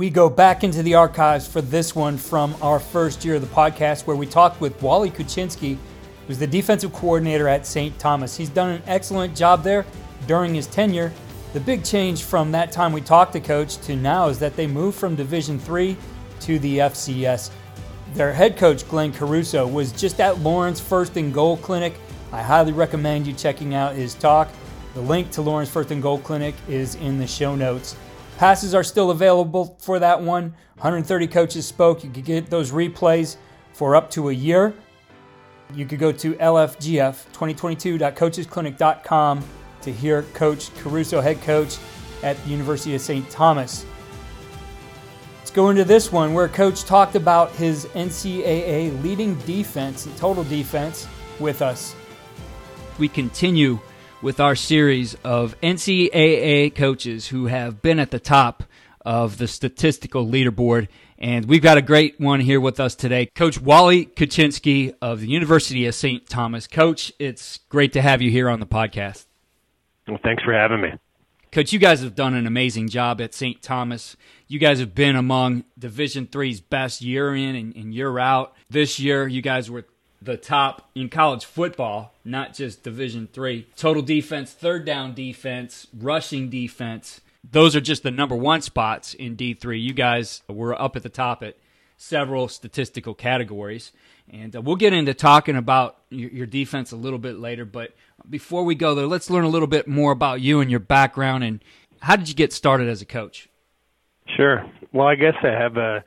We go back into the archives for this one from our first year of the podcast, where we talked with Wally Kuczynski, who's the defensive coordinator at St. Thomas. He's done an excellent job there during his tenure. The big change from that time we talked to coach to now is that they moved from Division 3 to the FCS. Their head coach, Glenn Caruso, was just at Lauren's First and Goal Clinic. I highly recommend you checking out his talk. The link to Lauren's First and Goal Clinic is in the show notes. Passes are still available for that one. 130 coaches spoke. You could get those replays for up to a year. You could go to lfgf2022.coachesclinic.com to hear Coach Caruso, head coach at the University of St. Thomas. Let's go into this one where Coach talked about his NCAA leading defense total defense with us. We continue with our series of NCAA coaches who have been at the top of the statistical leaderboard. And we've got a great one here with us today. Coach Wally Kuczynski of the University of St. Thomas. Coach, it's great to have you here on the podcast. Well, thanks for having me. Coach, you guys have done an amazing job at St. Thomas. You guys have been among Division Three's best year in and, and year out. This year, you guys were the top in college football, not just Division Three. Total defense, third down defense, rushing defense. Those are just the number one spots in D three. You guys were up at the top at several statistical categories, and uh, we'll get into talking about your, your defense a little bit later. But before we go there, let's learn a little bit more about you and your background and how did you get started as a coach? Sure. Well, I guess I have a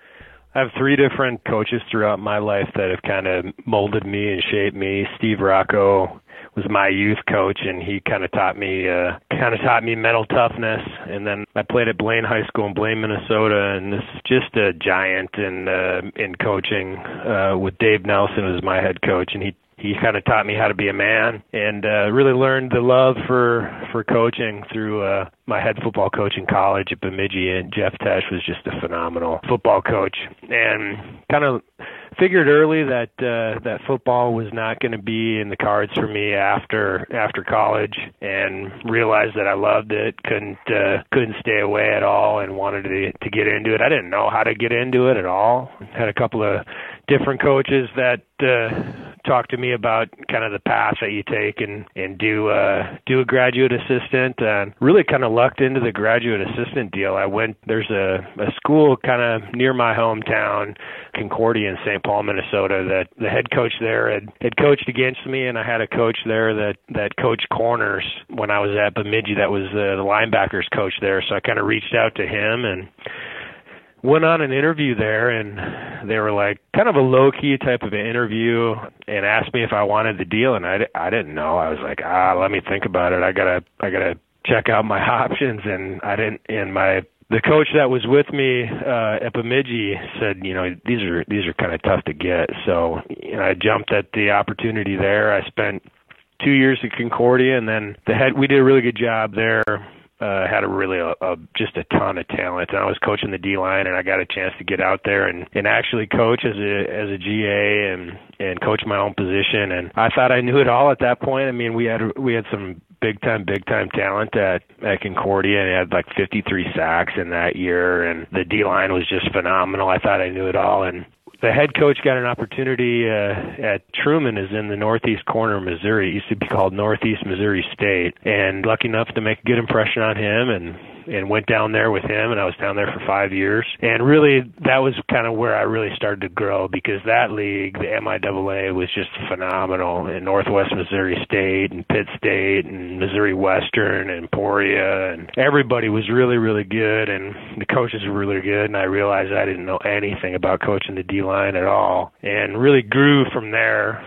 I have three different coaches throughout my life that have kind of molded me and shaped me. Steve Rocco was my youth coach and he kind of taught me uh kind of taught me mental toughness and then I played at Blaine High School in Blaine, Minnesota and this is just a giant in uh in coaching uh with Dave Nelson as my head coach and he he kind of taught me how to be a man and uh really learned the love for for coaching through uh my head football coach in college at Bemidji and Jeff Tesch was just a phenomenal football coach. And kind of figured early that uh that football was not going to be in the cards for me after after college and realized that I loved it couldn't uh couldn't stay away at all and wanted to to get into it. I didn't know how to get into it at all. Had a couple of different coaches that uh talk to me about kind of the path that you take and and do uh do a graduate assistant and really kind of lucked into the graduate assistant deal. I went there's a a school kind of near my hometown, Concordia in St. Paul, Minnesota that the head coach there had had coached against me and I had a coach there that that coached corners when I was at Bemidji that was uh, the linebackers coach there. So I kind of reached out to him and went on an interview there and they were like kind of a low key type of an interview and asked me if I wanted the deal and I, I didn't know. I was like, ah, let me think about it. I gotta, I gotta check out my options and I didn't, and my, the coach that was with me uh at Bemidji said, you know, these are these are kind of tough to get. So, you know, I jumped at the opportunity there. I spent 2 years at Concordia and then the head we did a really good job there uh, had a really a, a just a ton of talent. And I was coaching the D line, and I got a chance to get out there and and actually coach as a as a GA and and coach my own position. And I thought I knew it all at that point. I mean, we had we had some big time big time talent at at Concordia and had like 53 sacks in that year and the D line was just phenomenal. I thought I knew it all and the head coach got an opportunity uh, at Truman is in the northeast corner of Missouri. It used to be called Northeast Missouri State, and lucky enough to make a good impression on him and and went down there with him and I was down there for 5 years. And really that was kind of where I really started to grow because that league, the MIAA was just phenomenal. In Northwest Missouri State and Pitt State and Missouri Western and Emporia and everybody was really really good and the coaches were really good and I realized I didn't know anything about coaching the D line at all. And really grew from there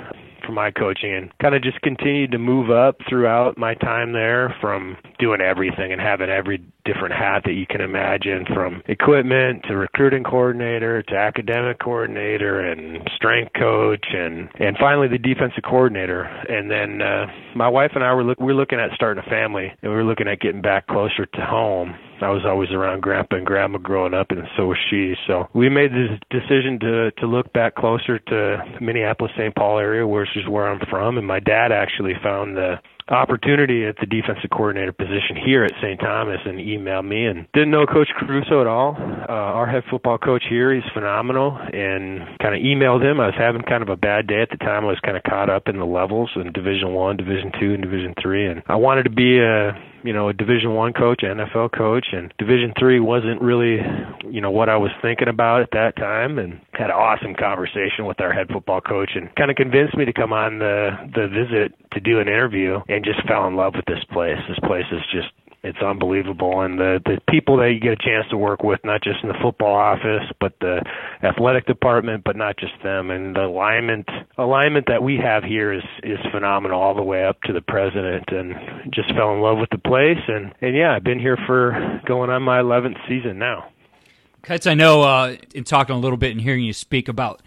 for my coaching and kind of just continued to move up throughout my time there from doing everything and having every different hat that you can imagine from equipment to recruiting coordinator to academic coordinator and strength coach and and finally the defensive coordinator. And then uh my wife and I were look we were looking at starting a family and we were looking at getting back closer to home I was always around grandpa and grandma growing up and so was she so we made this decision to to look back closer to Minneapolis St. Paul area which is where I'm from and my dad actually found the opportunity at the defensive coordinator position here at St. Thomas and emailed me and didn't know Coach Caruso at all. Uh, our head football coach here, he's phenomenal, and kind of emailed him. I was having kind of a bad day at the time. I was kind of caught up in the levels in Division One, Division Two, and Division Three, and I wanted to be a you know a Division One coach, NFL coach, and Division Three wasn't really you know what I was thinking about at that time. And had an awesome conversation with our head football coach, and kind of convinced me to come on the the visit to do an interview, and just fell in love with this place. This place is just it's unbelievable and the the people that you get a chance to work with not just in the football office but the athletic department but not just them and the alignment alignment that we have here is is phenomenal all the way up to the president and just fell in love with the place and and yeah I've been here for going on my 11th season now Kutz, I know uh, in talking a little bit and hearing you speak about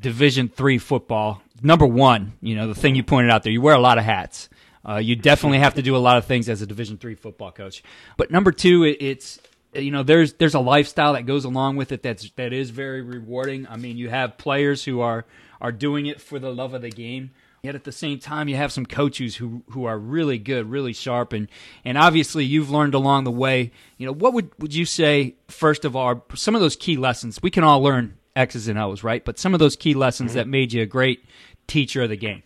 Division three football, number one, you know the thing you pointed out there, you wear a lot of hats. Uh, you definitely have to do a lot of things as a Division three football coach. But number two, it, it's you know there's there's a lifestyle that goes along with it that's that is very rewarding. I mean, you have players who are are doing it for the love of the game. Yet at the same time, you have some coaches who who are really good, really sharp, and and obviously you've learned along the way. You know, what would would you say first of all? Some of those key lessons we can all learn X's and O's, right? But some of those key lessons that made you a great teacher of the game.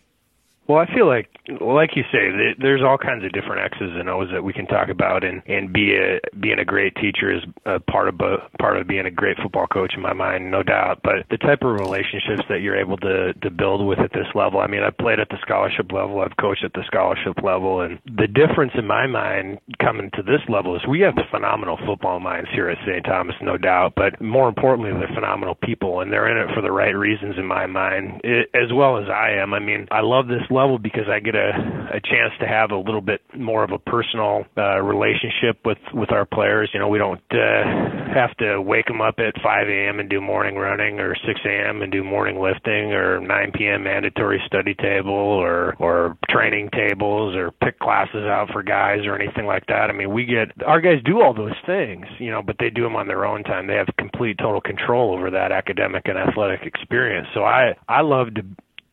Well, I feel like, like you say, there's all kinds of different X's and O's that we can talk about, and and be a being a great teacher is a part of part of being a great football coach in my mind, no doubt. But the type of relationships that you're able to to build with at this level, I mean, I've played at the scholarship level, I've coached at the scholarship level, and the difference in my mind coming to this level is we have phenomenal football minds here at St. Thomas, no doubt. But more importantly, they're phenomenal people, and they're in it for the right reasons in my mind, it, as well as I am. I mean, I love this level because I get a a chance to have a little bit more of a personal uh, relationship with with our players. You know, we don't uh, have to wake them up at 5 a.m. and do morning running, or 6 a.m. and do morning lifting, or 9 p.m. mandatory study table, or or training tables, or pick classes out for guys, or anything like that. I mean, we get our guys do all those things, you know, but they do them on their own time. They have complete total control over that academic and athletic experience. So I I love to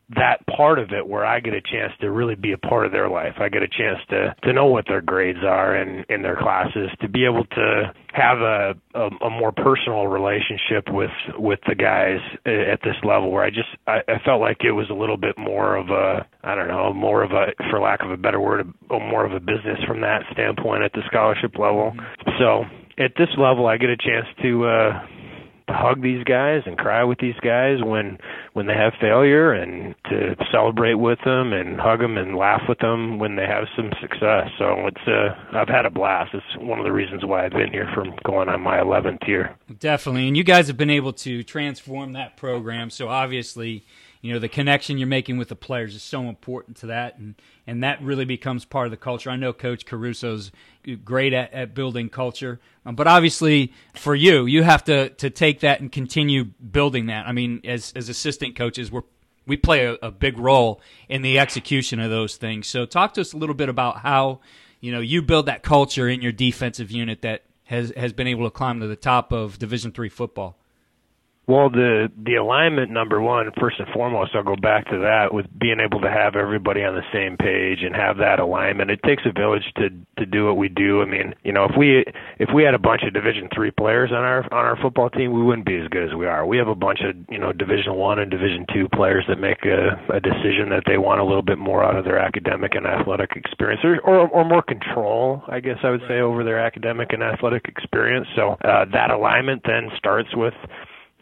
that part of it where I get a chance to really be a part of their life. I get a chance to to know what their grades are in in their classes, to be able to have a a, a more personal relationship with with the guys at this level where I just I, I felt like it was a little bit more of a I don't know, more of a for lack of a better word, a, more of a business from that standpoint at the scholarship level. Mm-hmm. So, at this level I get a chance to uh to hug these guys and cry with these guys when when they have failure and to celebrate with them and hug them and laugh with them when they have some success. So it's uh I've had a blast. It's one of the reasons why I've been here from going on my 11th year. Definitely. And you guys have been able to transform that program. So obviously you know the connection you're making with the players is so important to that and and that really becomes part of the culture. I know coach caruso's great at, at building culture um, but obviously for you you have to to take that and continue building that. I mean as as assistant coaches we're we play a, a big role in the execution of those things. So talk to us a little bit about how you know you build that culture in your defensive unit that has has been able to climb to the top of division three football well, the the alignment number one, first and foremost, I'll go back to that with being able to have everybody on the same page and have that alignment. It takes a village to to do what we do. I mean, you know, if we if we had a bunch of Division three players on our on our football team, we wouldn't be as good as we are. We have a bunch of you know Division one and Division two players that make a, a decision that they want a little bit more out of their academic and athletic experience, or or, or more control, I guess I would say, over their academic and athletic experience. So uh, that alignment then starts with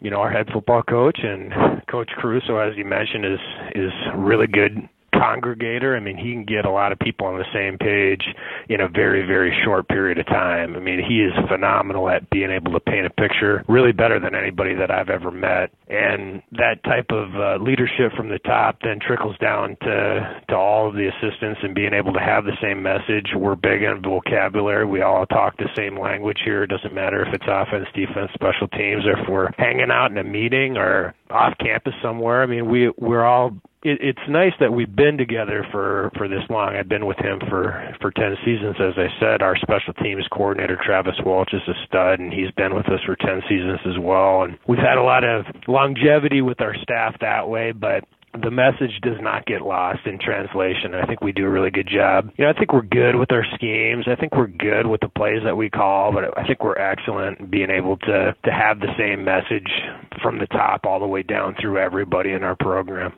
you know, our head football coach and Coach Caruso, as you mentioned, is is really good congregator. I mean, he can get a lot of people on the same page in a very, very short period of time. I mean, he is phenomenal at being able to paint a picture, really better than anybody that I've ever met. And that type of uh, leadership from the top then trickles down to to all of the assistants and being able to have the same message. We're big on vocabulary. We all talk the same language here. It doesn't matter if it's offense, defense, special teams, or if we're hanging out in a meeting or off campus somewhere. I mean, we we're all it, it's nice that we've been together for for this long. I've been with him for for ten seasons, as I said. Our special teams coordinator Travis Walsh is a stud, and he's been with us for ten seasons as well. And we've had a lot of longevity with our staff that way, but the message does not get lost in translation. I think we do a really good job. You know, I think we're good with our schemes. I think we're good with the plays that we call, but I think we're excellent being able to to have the same message from the top all the way down through everybody in our program.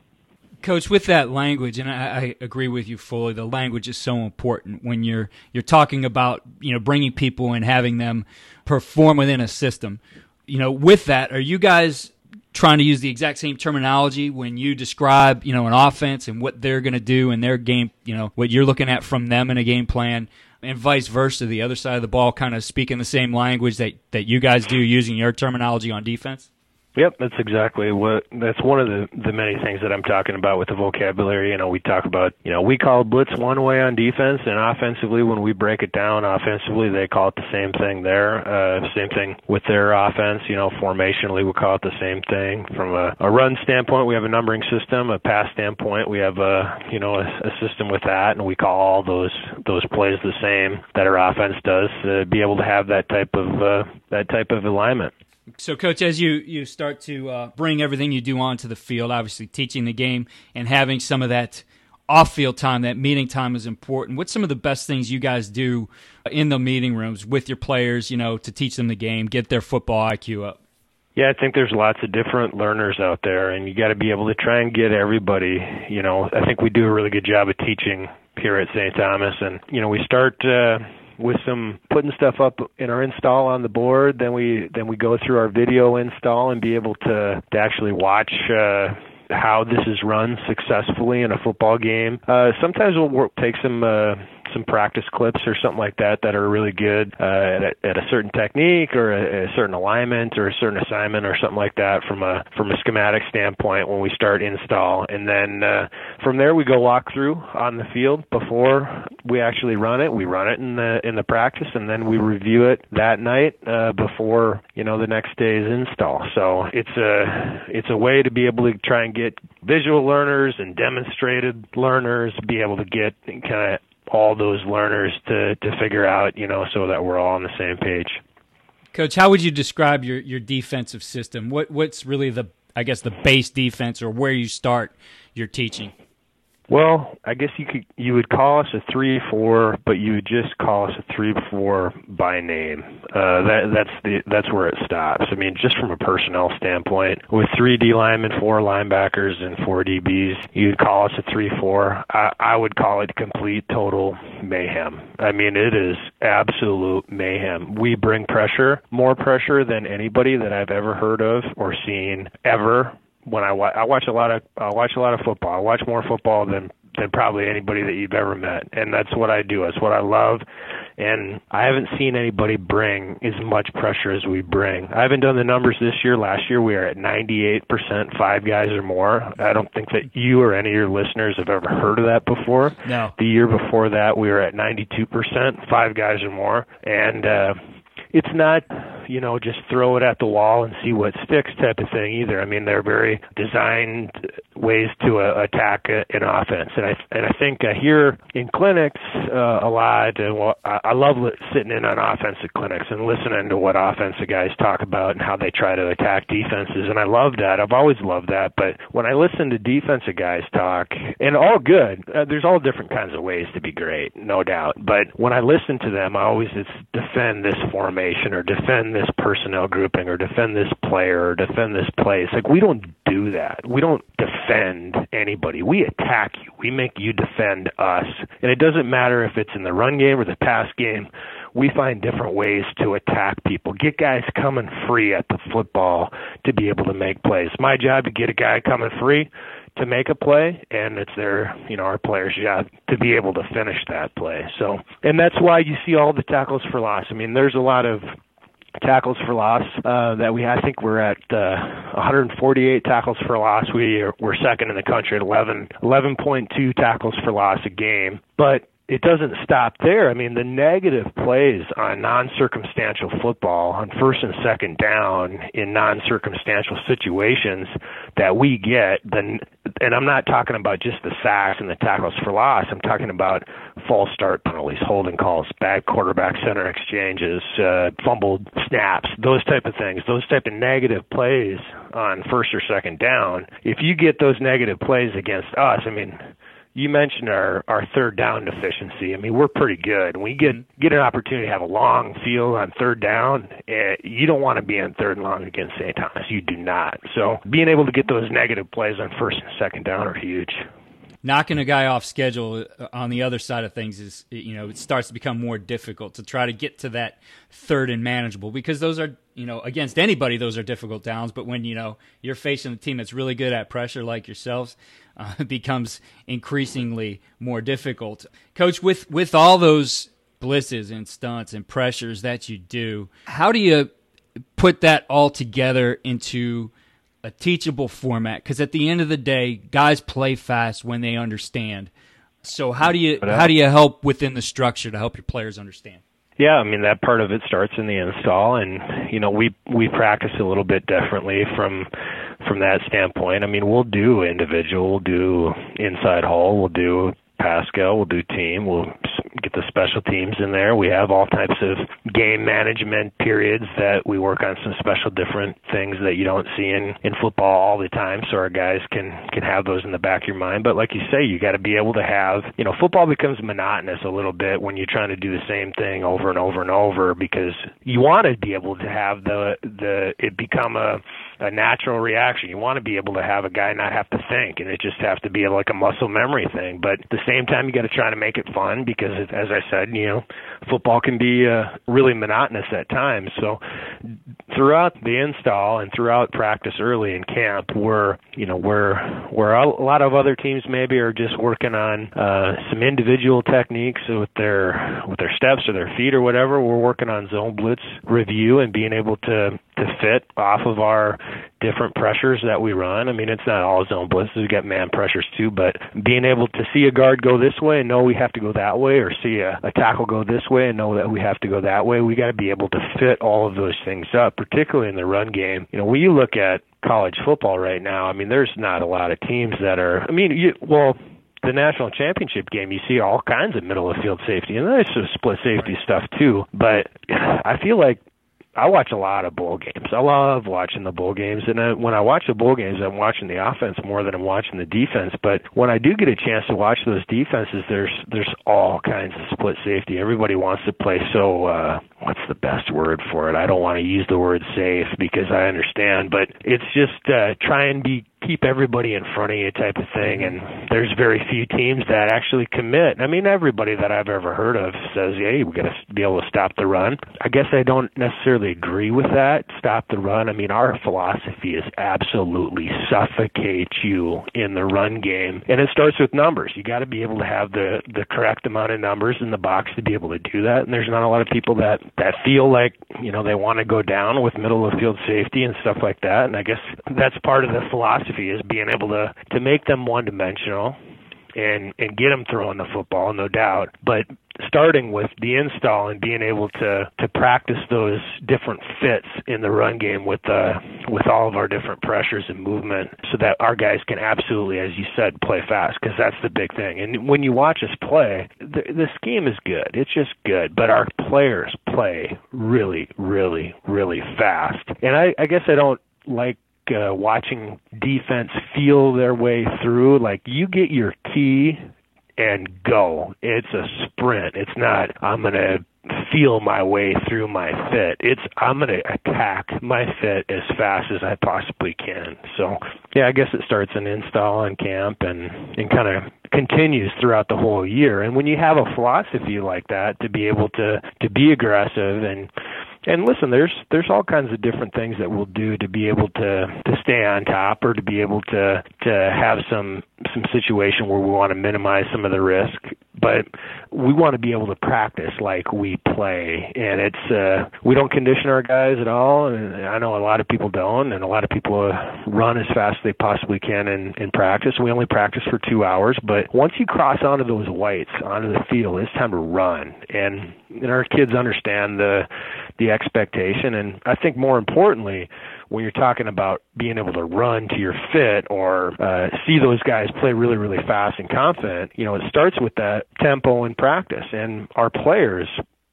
Coach, with that language, and I, I, agree with you fully. The language is so important when you're you're talking about you know bringing people and having them perform within a system. You know, with that, are you guys trying to use the exact same terminology when you describe you know an offense and what they're going to do in their game? You know, what you're looking at from them in a game plan, and vice versa. The other side of the ball, kind of speaking the same language that that you guys do using your terminology on defense. Yep, that's exactly what. That's one of the the many things that I'm talking about with the vocabulary. You know, we talk about you know we call blitz one way on defense, and offensively when we break it down, offensively they call it the same thing there. Uh, same thing with their offense. You know, formationally we call it the same thing. From a, a run standpoint, we have a numbering system. A pass standpoint, we have a you know a, a system with that, and we call all those those plays the same that our offense does to be able to have that type of uh, that type of alignment. So, coach, as you you start to uh, bring everything you do onto the field, obviously teaching the game and having some of that off field time, that meeting time is important. What's some of the best things you guys do in the meeting rooms with your players, you know, to teach them the game, get their football IQ up? Yeah, I think there's lots of different learners out there, and you got to be able to try and get everybody. You know, I think we do a really good job of teaching here at St. Thomas, and you know, we start. Uh, with some putting stuff up in our install on the board. Then we then we go through our video install and be able to to actually watch. Uh, how this is run successfully in a football game. Uh, sometimes we'll work, take some uh, some practice clips or something like that that are really good uh, at, a, at a certain technique or a, a certain alignment or a certain assignment or something like that from a from a schematic standpoint when we start install, and then uh, from there we go walk through on the field before we actually run it. We run it in the in the practice, and then we review it that night uh, before you know the next day's install. So it's a it's a way to be able to try and get visual learners and demonstrated learners be able to get kind of all those learners to to figure out, you know, so that we're all on the same page. Coach, how would you describe your your defensive system? What what's really the I guess the base defense or where you start your teaching? Well, I guess you could you would call us a three four, but you would just call us a three four by name. Uh, that that's the that's where it stops. I mean, just from a personnel standpoint, with three D linemen, four linebackers, and four DBs, you'd call us a three four. I, I would call it complete total mayhem. I mean, it is absolute mayhem. We bring pressure, more pressure than anybody that I've ever heard of or seen ever when I watch, I watch a lot of I watch a lot of football. I watch more football than than probably anybody that you've ever met, and that's what I do. It's what I love, and I haven't seen anybody bring as much pressure as we bring. I haven't done the numbers this year. Last year we were at 98% five guys or more. I don't think that you or any of your listeners have ever heard of that before. No. The year before that we were at 92% five guys or more, and uh, it's not you know, just throw it at the wall and see what sticks type of thing either. I mean, they're very designed ways to uh, attack an offense, and I and I think here in clinics uh, a lot. And well, I, I love sitting in on offensive clinics and listening to what offensive guys talk about and how they try to attack defenses, and I love that. I've always loved that. But when I listen to defensive guys talk, and all good, uh, there's all different kinds of ways to be great, no doubt. But when I listen to them, I always defend this formation or defend this personnel grouping or defend this player or defend this place. Like we don't do that. We don't defend anybody. We attack you. We make you defend us. And it doesn't matter if it's in the run game or the pass game. We find different ways to attack people. Get guys coming free at the football to be able to make plays. My job to get a guy coming free to make a play and it's their you know our players job to be able to finish that play so and that's why you see all the tackles for loss i mean there's a lot of tackles for loss uh, that we I think we're at uh, 148 tackles for loss. We are, we're second in the country at 11 11.2 tackles for loss a game. But it doesn't stop there. I mean, the negative plays on non-circumstantial football on first and second down in non-circumstantial situations that we get, then and I'm not talking about just the sacks and the tackles for loss. I'm talking about false start penalties, holding calls, bad quarterback center exchanges, uh, fumbled snaps, those type of things. Those type of negative plays on first or second down. If you get those negative plays against us, I mean, you mentioned our our third down deficiency. I mean, we're pretty good. When we get mm-hmm. get an opportunity to have a long field on third down, eh, you don't want to be on third and long against St. Thomas. You do not. So being able to get those negative plays on first and second down are huge. Knocking a guy off schedule uh, on the other side of things is, you know, it starts to become more difficult to try to get to that third and manageable because those are, you know, against anybody, those are difficult downs. But when, you know, you're facing a team that's really good at pressure like yourselves, uh, becomes increasingly more difficult. Coach, with with all those blitzes and stunts and pressures that you do, how do you put that all together into a teachable format? Because at the end of the day, guys play fast when they understand. So how do you uh, how do you help within the structure to help your players understand? Yeah, I mean that part of it starts in the install, and you know we we practice a little bit differently from from that standpoint. I mean, we'll do individual, we'll do inside hall, we'll do pass skel, we'll do team, we'll get the special teams in there. We have all types of game management periods that we work on some special different things that you don't see in in football all the time. So our guys can can have those in the back of your mind. But like you say, you got to be able to have you know football becomes monotonous a little bit when you're trying to do the same thing over and over and over because you want to be able to have the the it become a a natural reaction. You want to be able to have a guy not have to think, and it just have to be like a muscle memory thing. But at the same time, you got to try to make it fun because, as I said, you know, football can be uh, really monotonous at times. So throughout the install and throughout practice early in camp, we're you know we're where a lot of other teams maybe are just working on uh, some individual techniques with their with their steps or their feet or whatever. We're working on zone blitz review and being able to to fit off of our different pressures that we run. I mean, it's not all zone blitzes. We got man pressures too, but being able to see a guard go this way and know we have to go that way, or see a, a tackle go this way and know that we have to go that way, we got to be able to fit all of those things up, particularly in the run game. You know, when you look at college football right now, I mean, there's not a lot of teams that are. I mean, you well the national championship game, you see all kinds of middle of field safety, and there's some split safety stuff too. But I feel like I watch a lot of bowl games. I love watching the bowl games, and I, when I watch the bowl games, I'm watching the offense more than I'm watching the defense. But when I do get a chance to watch those defenses, there's there's all kinds of split safety. Everybody wants to play so uh, what's the best word for it? I don't want to use the word safe because I understand, but it's just uh, try and be keep everybody in front of you type of thing. And there's very few teams that actually commit. I mean, everybody that I've ever heard of says, "Hey, we got to be able to stop the run." I guess I don't necessarily agree with that. Stop the run. I mean, our philosophy is absolutely suffocate you in the run game, and it starts with numbers. You got to be able to have the the correct amount of numbers in the box to be able to do that. And there's not a lot of people that that feel like you know they want to go down with middle of field safety and stuff like that. And I guess that's part of the philosophy is being able to to make them one dimensional and and get them throwing the football, no doubt. But starting with the install and being able to to practice those different fits in the run game with uh with all of our different pressures and movement so that our guys can absolutely as you said play fast because that's the big thing. And when you watch us play the, the scheme is good. It's just good. But our players play really really really fast. And i i guess i don't like uh, watching defense feel their way through. Like you get your key and go. It's a sprint. It's not I'm going to feel my way through my fit. It's I'm going to attack my fit as fast as I possibly can. So, yeah, I guess it starts in install on camp and and kind of continues throughout the whole year. And when you have a philosophy like that to be able to to be aggressive and and listen, there's there's all kinds of different things that we'll do to be able to to stay on top or to be able to to have some some situation where we want to minimize some of the risk. but we want to be able to practice like we play. And it's uh we don't condition our guys at all. And I know a lot of people don't. And a lot of people uh, run as fast as they possibly can in in practice. We only practice for 2 hours. But once you cross onto those whites onto the field it's time to run. And and our kids understand the the expectation and I think more importantly when you're talking about being able to run to your fit or uh, see those guys play really, really fast and confident, you know, it starts with that tempo in practice. And our players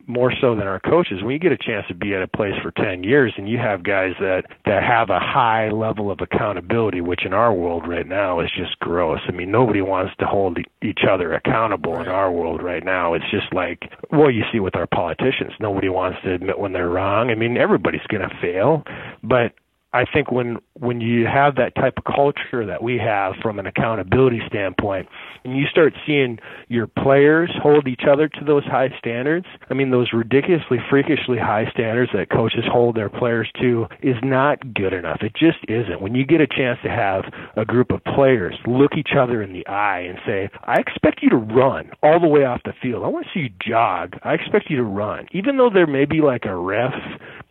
more so than our coaches. When you get a chance to be at a place for 10 years and you have guys that that have a high level of accountability, which in our world right now is just gross. I mean, nobody wants to hold each other accountable in our world right now. It's just like well, you see with our politicians, nobody wants to admit when they're wrong. I mean, everybody's going to fail, but I think when when you have that type of culture that we have from an accountability standpoint, and you start seeing your players hold each other to those high standards, I mean those ridiculously freakishly high standards that coaches hold their players to is not good enough. It just isn't. When you get a chance to have a group of players look each other in the eye and say, "I expect you to run all the way off the field. I want to see you jog. I expect you to run." Even though there may be like a ref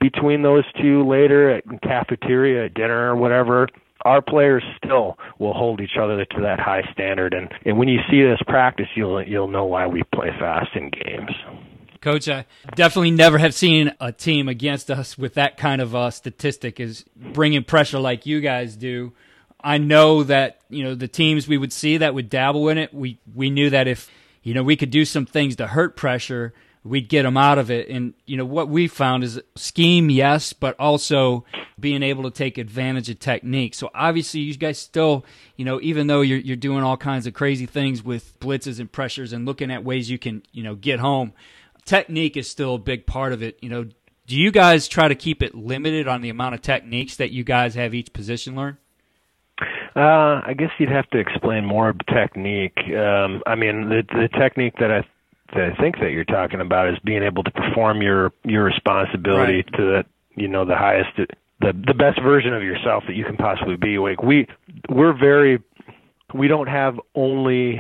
between those two later at cafeteria at dinner or whatever our players still will hold each other to that high standard and and when you see this practice you'll you'll know why we play fast in games Coach, I definitely never have seen a team against us with that kind of uh, statistic is bringing pressure like you guys do. I know that you know the teams we would see that would dabble in it. We we knew that if you know we could do some things to hurt pressure, we'd get them out of it. And you know what we found is scheme, yes, but also being able to take advantage of technique. So obviously, you guys still, you know, even though you're you're doing all kinds of crazy things with blitzes and pressures and looking at ways you can, you know, get home, technique is still a big part of it. You know, do you guys try to keep it limited on the amount of techniques that you guys have each position learn? Uh, I guess you'd have to explain more technique. Um, I mean, the the technique that I I think that you're talking about is being able to perform your your responsibility right. to the you know the highest the the best version of yourself that you can possibly be. Like we we're very we don't have only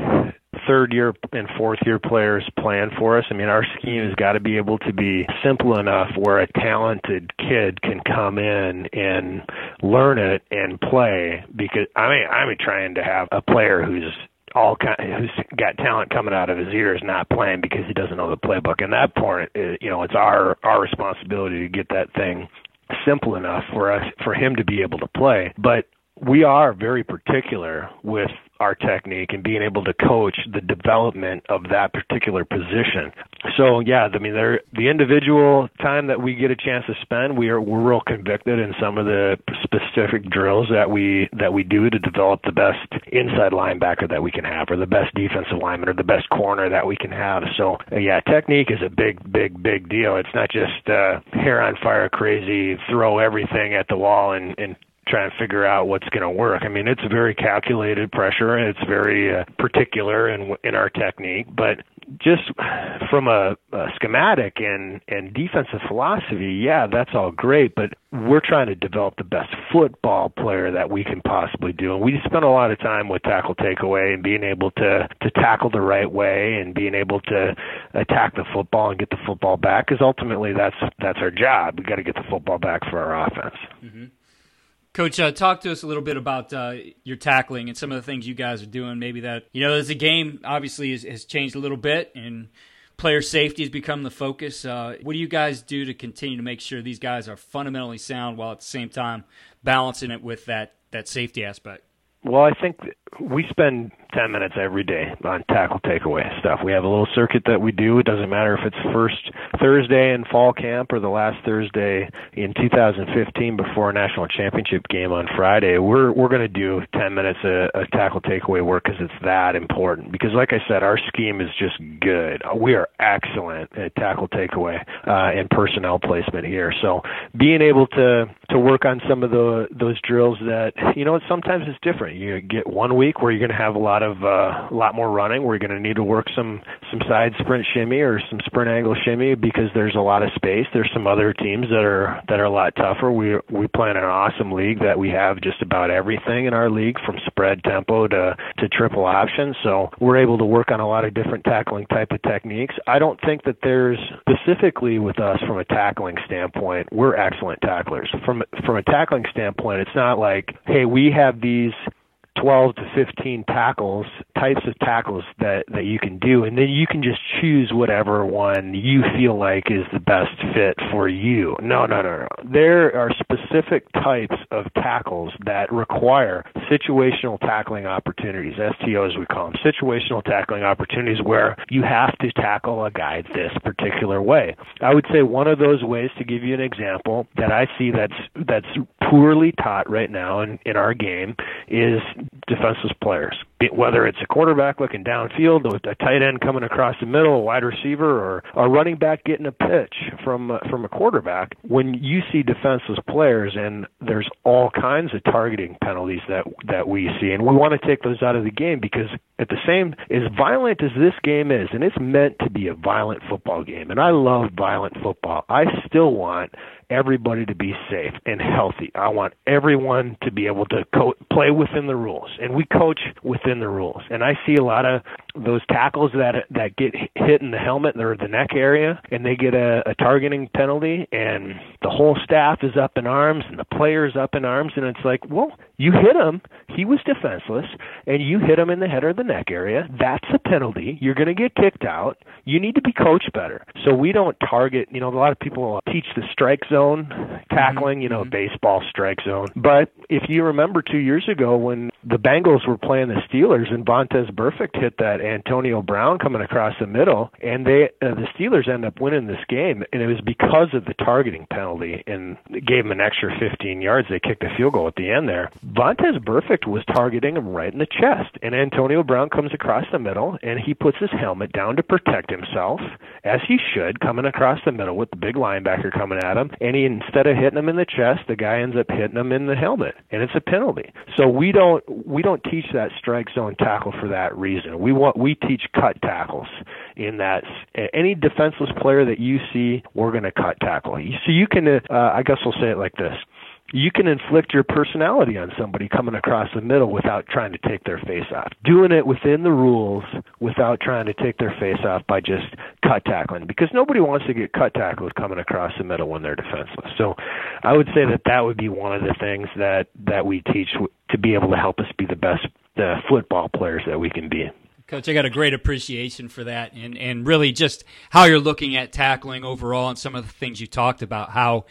third year and fourth year players plan for us. I mean, our scheme has got to be able to be simple enough where a talented kid can come in and learn it and play because I mean, I'm trying to have a player who's all kind who's got talent coming out of his ears not playing because he doesn't know the playbook. And that point uh, you know it's our our responsibility to get that thing simple enough for us for him to be able to play. But we are very particular with our technique and being able to coach the development of that particular position. So yeah, I mean, there the individual time that we get a chance to spend, we are we're real convicted in some of the specific drills that we that we do to develop the best inside linebacker that we can have, or the best defensive lineman, or the best corner that we can have. So yeah, technique is a big, big, big deal. It's not just uh, hair on fire, crazy, throw everything at the wall and and try and figure out what's going to work. I mean, it's very calculated pressure and it's very uh, particular in in our technique, but just from a, a schematic and and defensive philosophy, yeah, that's all great, but we're trying to develop the best football player that we can possibly do, and we spend a lot of time with tackle takeaway and being able to to tackle the right way and being able to attack the football and get the football back, because ultimately that's that's our job. We got to get the football back for our offense. Mm-hmm. Coach, uh, talk to us a little bit about uh, your tackling and some of the things you guys are doing. Maybe that you know, as the game obviously has, changed a little bit, and player safety has become the focus. Uh, what do you guys do to continue to make sure these guys are fundamentally sound while at the same time balancing it with that that safety aspect? Well, I think we spend 10 minutes every day on tackle takeaway stuff. We have a little circuit that we do. It doesn't matter if it's first Thursday in fall camp or the last Thursday in 2015 before a national championship game on Friday. We're we're going to do 10 minutes of, of tackle takeaway work because it's that important. Because like I said, our scheme is just good. We are excellent at tackle takeaway uh, and personnel placement here. So being able to to work on some of the those drills that you know sometimes it's different. You get one week where you're going to have a lot of uh, a lot more running. We're going to need to work some some side sprint shimmy or some sprint angle shimmy because there's a lot of space. There's some other teams that are that are a lot tougher. We we play in an awesome league that we have just about everything in our league from spread tempo to to triple option. So we're able to work on a lot of different tackling type of techniques. I don't think that there's specifically with us from a tackling standpoint, we're excellent tacklers. From from a tackling standpoint, it's not like, hey, we have these 12 to 15 tackles, types of tackles that, that you can do, and then you can just choose whatever one you feel like is the best fit for you. No, no, no, no. There are specific types of tackles that require situational tackling opportunities, STOs we call them, situational tackling opportunities where you have to tackle a guy this particular way. I would say one of those ways to give you an example that I see that's that's poorly taught right now in, in our game is defenseless players whether it's a quarterback looking downfield, a tight end coming across the middle, a wide receiver, or a running back getting a pitch from uh, from a quarterback. When you see defenseless players, and there's all kinds of targeting penalties that that we see, and we want to take those out of the game because at the same as violent as this game is, and it's meant to be a violent football game, and I love violent football. I still want everybody to be safe and healthy. I want everyone to be able to co- play within the rules, and we coach within within the rules. And I see a lot of those tackles that that get hit in the helmet or the neck area, and they get a, a targeting penalty, and the whole staff is up in arms, and the players up in arms, and it's like, well, you hit him. He was defenseless, and you hit him in the head or the neck area. That's a penalty. You're going to get kicked out. You need to be coached better. So we don't target. You know, a lot of people teach the strike zone tackling. You know, mm-hmm. baseball strike zone. But if you remember two years ago when the Bengals were playing the Steelers and Vontaze Burfict hit that Antonio Brown coming across the middle, and they uh, the Steelers end up winning this game, and it was because of the targeting penalty, and gave them an extra 15 yards. They kicked a field goal at the end there. Vontaze Burfict was targeting him right in the chest, and Antonio Brown comes across the middle, and he puts his helmet down to protect himself, as he should, coming across the middle with the big linebacker coming at him, and he instead of hitting him in the chest, the guy ends up hitting him in the helmet, and it's a penalty. So we don't we don't teach that strike zone tackle for that reason. We want we teach cut tackles in that any defenseless player that you see, we're going to cut tackle. So you can, uh, I guess we'll say it like this: you can inflict your personality on somebody coming across the middle without trying to take their face off. Doing it within the rules without trying to take their face off by just cut tackling because nobody wants to get cut tackled coming across the middle when they're defenseless. So I would say that that would be one of the things that that we teach to be able to help us be the best uh, football players that we can be. Coach, I got a great appreciation for that and, and really just how you're looking at tackling overall and some of the things you talked about, how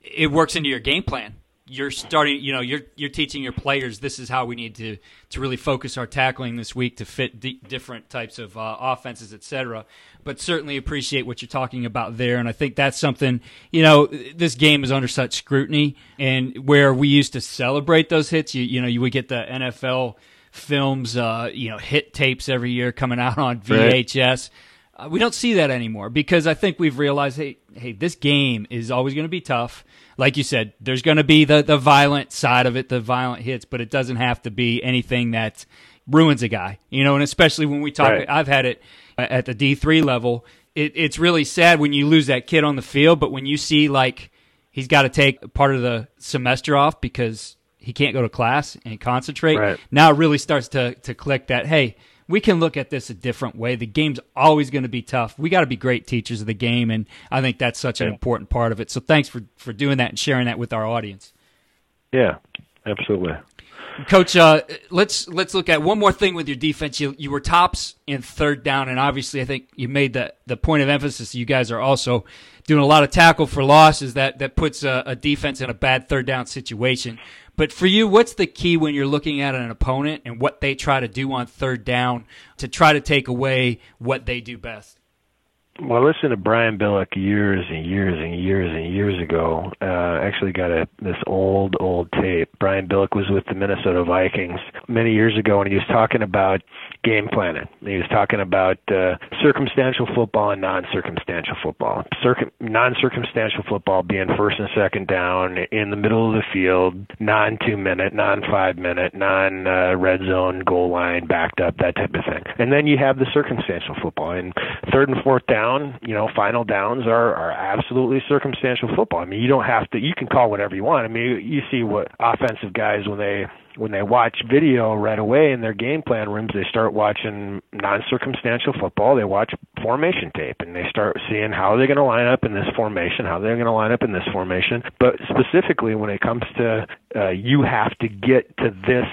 it works into your game plan. You're starting you know you're you're teaching your players this is how we need to to really focus our tackling this week to fit d- different types of uh, offenses etc but certainly appreciate what you're talking about there and i think that's something you know this game is under such scrutiny and where we used to celebrate those hits you you know you would get the NFL films uh, you know hit tapes every year coming out on VHS right. uh, we don't see that anymore because I think we've realized hey hey this game is always going to be tough like you said, there's going to be the the violent side of it, the violent hits, but it doesn't have to be anything that ruins a guy. You know, and especially when we talk, right. I've had it at the D three level. It, it's really sad when you lose that kid on the field, but when you see like he's got to take part of the semester off because he can't go to class and concentrate. Right. Now it really starts to to click that hey, we can look at this a different way. The game's always going to be tough. We got to be great teachers of the game, and I think that's such an important part of it. So thanks for for doing that and sharing that with our audience. Yeah, absolutely. Coach, uh, let's let's look at one more thing with your defense. You you were tops in third down, and obviously, I think you made the the point of emphasis. You guys are also doing a lot of tackle for losses that that puts a, a defense in a bad third down situation. But for you, what's the key when you're looking at an opponent and what they try to do on third down to try to take away what they do best? Well, listen to Brian Billick years and years and years and years ago. Uh, actually, got a this old old tape. Brian Billick was with the Minnesota Vikings many years ago, and he was talking about game planning. He was talking about uh, circumstantial football and non-circumstantial football. Circum- non-circumstantial football being first and second down in the middle of the field, non-two minute, non-five minute, non-red uh, zone goal line backed up, that type of thing. And then you have the circumstantial football. And third and fourth down, you know, final downs are are absolutely circumstantial football. I mean, you don't have to. You can call whatever you want. I mean, you see what offensive guys when they when they watch video right away in their game plan rooms, they start watching non-circumstantial football. They watch formation tape and they start seeing how they're going to line up in this formation, how they're going to line up in this formation. But specifically, when it comes to uh, you have to get to this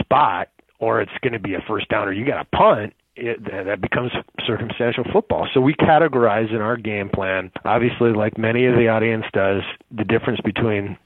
spot, or it's going to be a first down, or you got a punt it, that becomes circumstantial football. So we categorize in our game plan, obviously, like many of the audience does, the difference between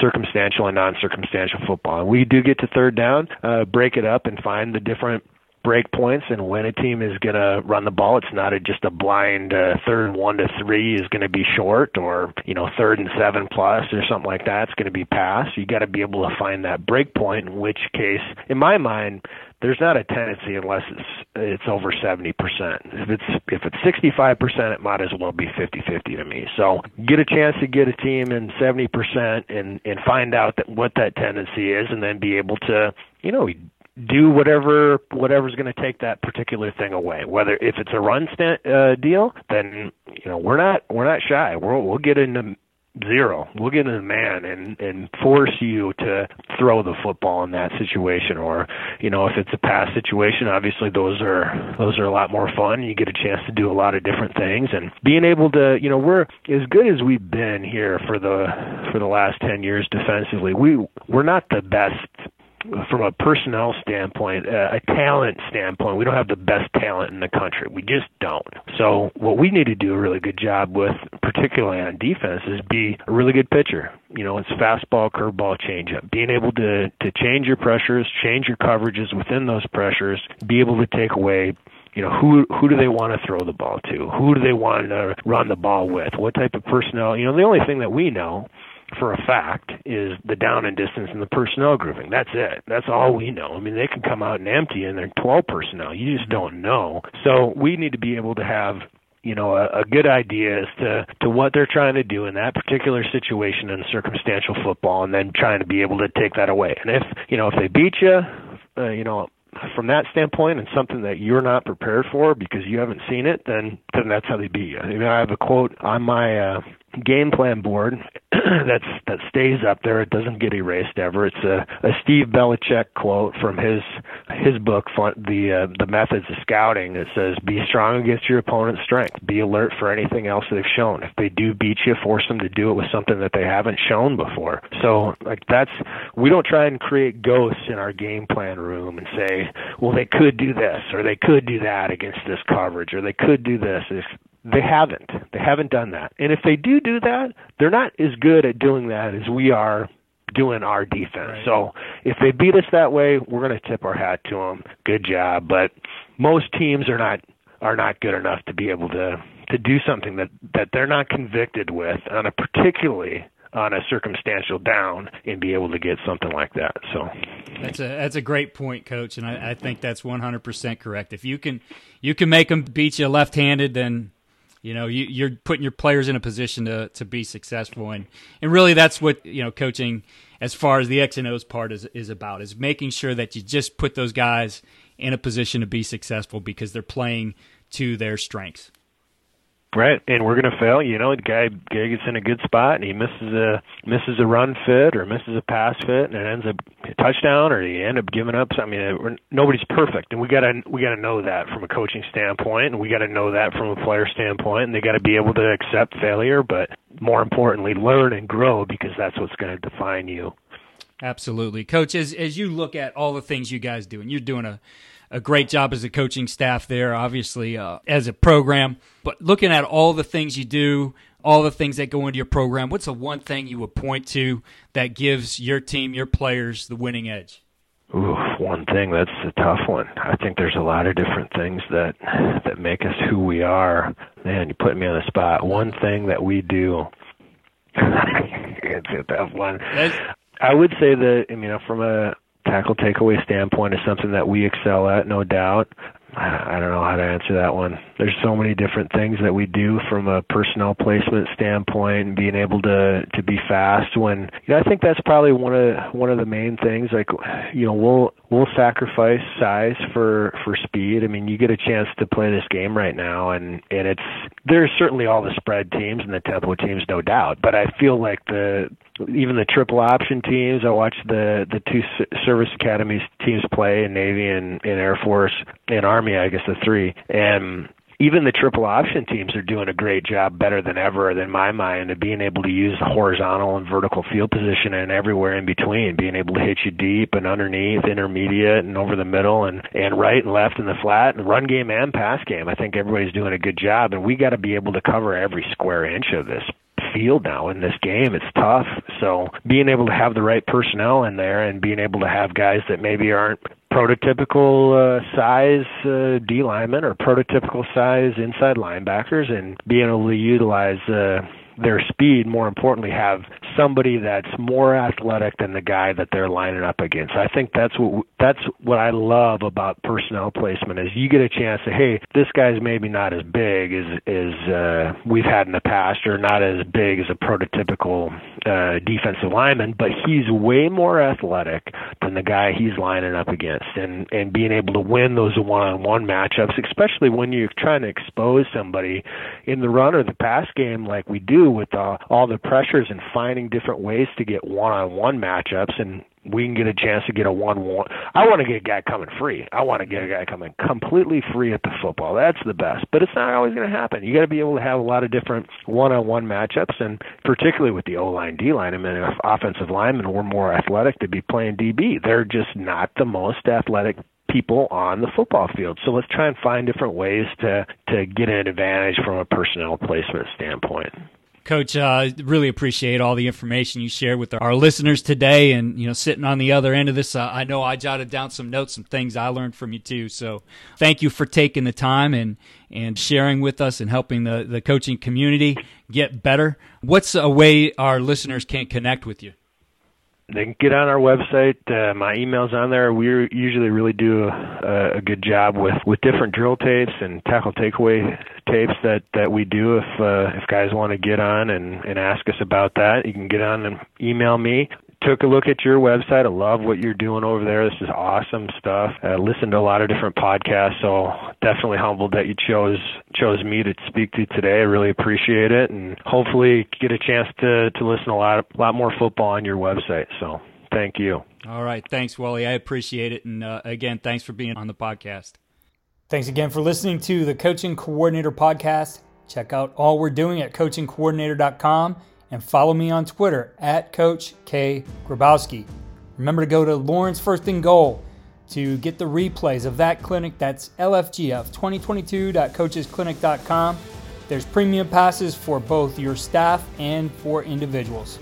circumstantial and non-circumstantial football. And we do get to third down, uh, break it up, and find the different break points and when a team is going to run the ball it's not a, just a blind uh, third one to three is going to be short or you know third and seven plus or something like that it's going to be pass you got to be able to find that break point in which case in my mind there's not a tendency unless it's it's over 70%. If it's if it's 65%, it might as well be 50-50 to me. So get a chance to get a team in 70% and and find out that what that tendency is, and then be able to you know do whatever whatever's going to take that particular thing away. Whether if it's a run st- uh, deal, then you know we're not we're not shy. We'll we'll get into zero. We'll get in man and and force you to throw the football in that situation. Or you know, if it's a pass situation, obviously those are those are a lot more fun. You get a chance to do a lot of different things and being able to, you know, we're as good as we've been here for the for the last ten years defensively. We we're not the best from a personnel standpoint, uh, a talent standpoint, we don't have the best talent in the country. We just don't. So what we need to do a really good job with, particularly on defense, is be a really good pitcher. You know, it's fastball, curveball, changeup. Being able to to change your pressures, change your coverages within those pressures, be able to take away you know who who do they want to throw the ball to who do they want to run the ball with what type of personnel you know the only thing that we know for a fact is the down and distance and the personnel grouping. That's it. That's all we know. I mean, they can come out and empty and they're 12 personnel. You just don't know. So we need to be able to have you know a, a good idea as to to what they're trying to do in that particular situation in circumstantial football, and then trying to be able to take that away. And if you know if they beat you, uh, you know from that standpoint and something that you're not prepared for because you haven't seen it, then then that's how they beat you. I, mean, I have a quote on my uh, game plan board that's that stays up there. It doesn't get erased ever. It's a, a Steve Belichick quote from his his book, the uh, the Methods of Scouting. It says, "Be strong against your opponent's strength. Be alert for anything else they've shown. If they do beat you, force them to do it with something that they haven't shown before." So, like that's we don't try and create ghosts in our game plan room and say, "Well, they could do this or they could do that against this coverage or they could do this." If they haven't. They haven't done that. And if they do do that, they're not as good at doing that as we are doing our defense. Right. So if they beat us that way, we're going to tip our hat to them. Good job. But most teams are not are not good enough to be able to to do something that that they're not convicted with on a particularly on a circumstantial down and be able to get something like that. So that's a that's a great point, Coach, and I, I think that's 100% correct. If you can you can make them beat you left-handed, then you know, you, you're putting your players in a position to, to be successful, and and really that's what you know coaching, as far as the X and O's part is is about, is making sure that you just put those guys in a position to be successful because they're playing to their strengths. Right, and we're going to fail. You know, the guy, guy gets in a good spot and he misses a misses a run fit or misses a pass fit, and it ends up a touchdown, or he end up giving up. I mean, uh, nobody's perfect, and we got to we got to know that from a coaching standpoint, and we got to know that from a player standpoint, and they got to be able to accept failure, but more importantly, learn and grow because that's what's going to define you. Absolutely, coach. As as you look at all the things you guys do, and you're doing a a great job as a coaching staff there, obviously, uh, as a program. But looking at all the things you do, all the things that go into your program, what's the one thing you would point to that gives your team, your players, the winning edge? Ooh, one thing. That's a tough one. I think there's a lot of different things that that make us who we are. Man, you put me on the spot. One thing that we do. it's a tough one. I would say that, I mean, from a tackle takeaway standpoint, is something that we excel at, no doubt. I don't know how to answer that one. There's so many different things that we do from a personnel placement standpoint and being able to to be fast when you know I think that's probably one of one of the main things like you know we'll we'll sacrifice size for for speed. I mean, you get a chance to play this game right now and and it's there's certainly all the spread teams and the tempo teams no doubt, but I feel like the even the triple option teams. I watched the the two service academies teams play Navy and in Air Force and Army. I guess the three and even the triple option teams are doing a great job, better than ever, in my mind, of being able to use the horizontal and vertical field position and everywhere in between, being able to hit you deep and underneath, intermediate and over the middle, and and right and left in the flat, and run game and pass game. I think everybody's doing a good job, and we got to be able to cover every square inch of this field now in this game. It's tough. So being able to have the right personnel in there and being able to have guys that maybe aren't prototypical uh, size uh, D linemen or prototypical size inside linebackers and being able to utilize uh, their speed, more importantly, have somebody that's more athletic than the guy that they're lining up against. I think that's what that's what I love about personnel placement is you get a chance to hey, this guy's maybe not as big as as uh, we've had in the past, or not as big as a prototypical uh, defensive lineman, but he's way more athletic than the guy he's lining up against, and and being able to win those one-on-one matchups, especially when you're trying to expose somebody in the run or the pass game like we do with uh, all the pressures and finding different ways to get one-on-one matchups and we can get a chance to get a one-one. I want to get a guy coming free. I want to get a guy coming completely free at the football. That's the best, but it's not always going to happen. You got to be able to have a lot of different one-on-one matchups, and particularly with the O-line, D-line, I mean, if offensive linemen were more athletic to be playing DB. They're just not the most athletic people on the football field. So let's try and find different ways to to get an advantage from a personnel placement standpoint. Coach, uh, really appreciate all the information you shared with our listeners today, and you know, sitting on the other end of this, uh, I know I jotted down some notes, some things I learned from you too. So, thank you for taking the time and and sharing with us and helping the the coaching community get better. What's a way our listeners can connect with you? They can get on our website. Uh, my email's on there. We usually really do a, a good job with with different drill tapes and tackle takeaway tapes that that we do. If uh, if guys want to get on and and ask us about that, you can get on and email me took a look at your website. I love what you're doing over there. This is awesome stuff. I listened to a lot of different podcasts, so definitely humbled that you chose chose me to speak to today. I really appreciate it, and hopefully get a chance to to listen to a lot a lot more football on your website. So thank you. All right, thanks, Wally. I appreciate it, and uh, again, thanks for being on the podcast. Thanks again for listening to the Coach and Coordinator podcast. Check out all we're doing at coachandcoordinator.com and follow me on Twitter at Coach K. Grabowski. Remember to go to Lauren's First and Goal to get the replays of that clinic. That's LFGF 2022.coachesclinic.com. There's premium passes for both your staff and for individuals.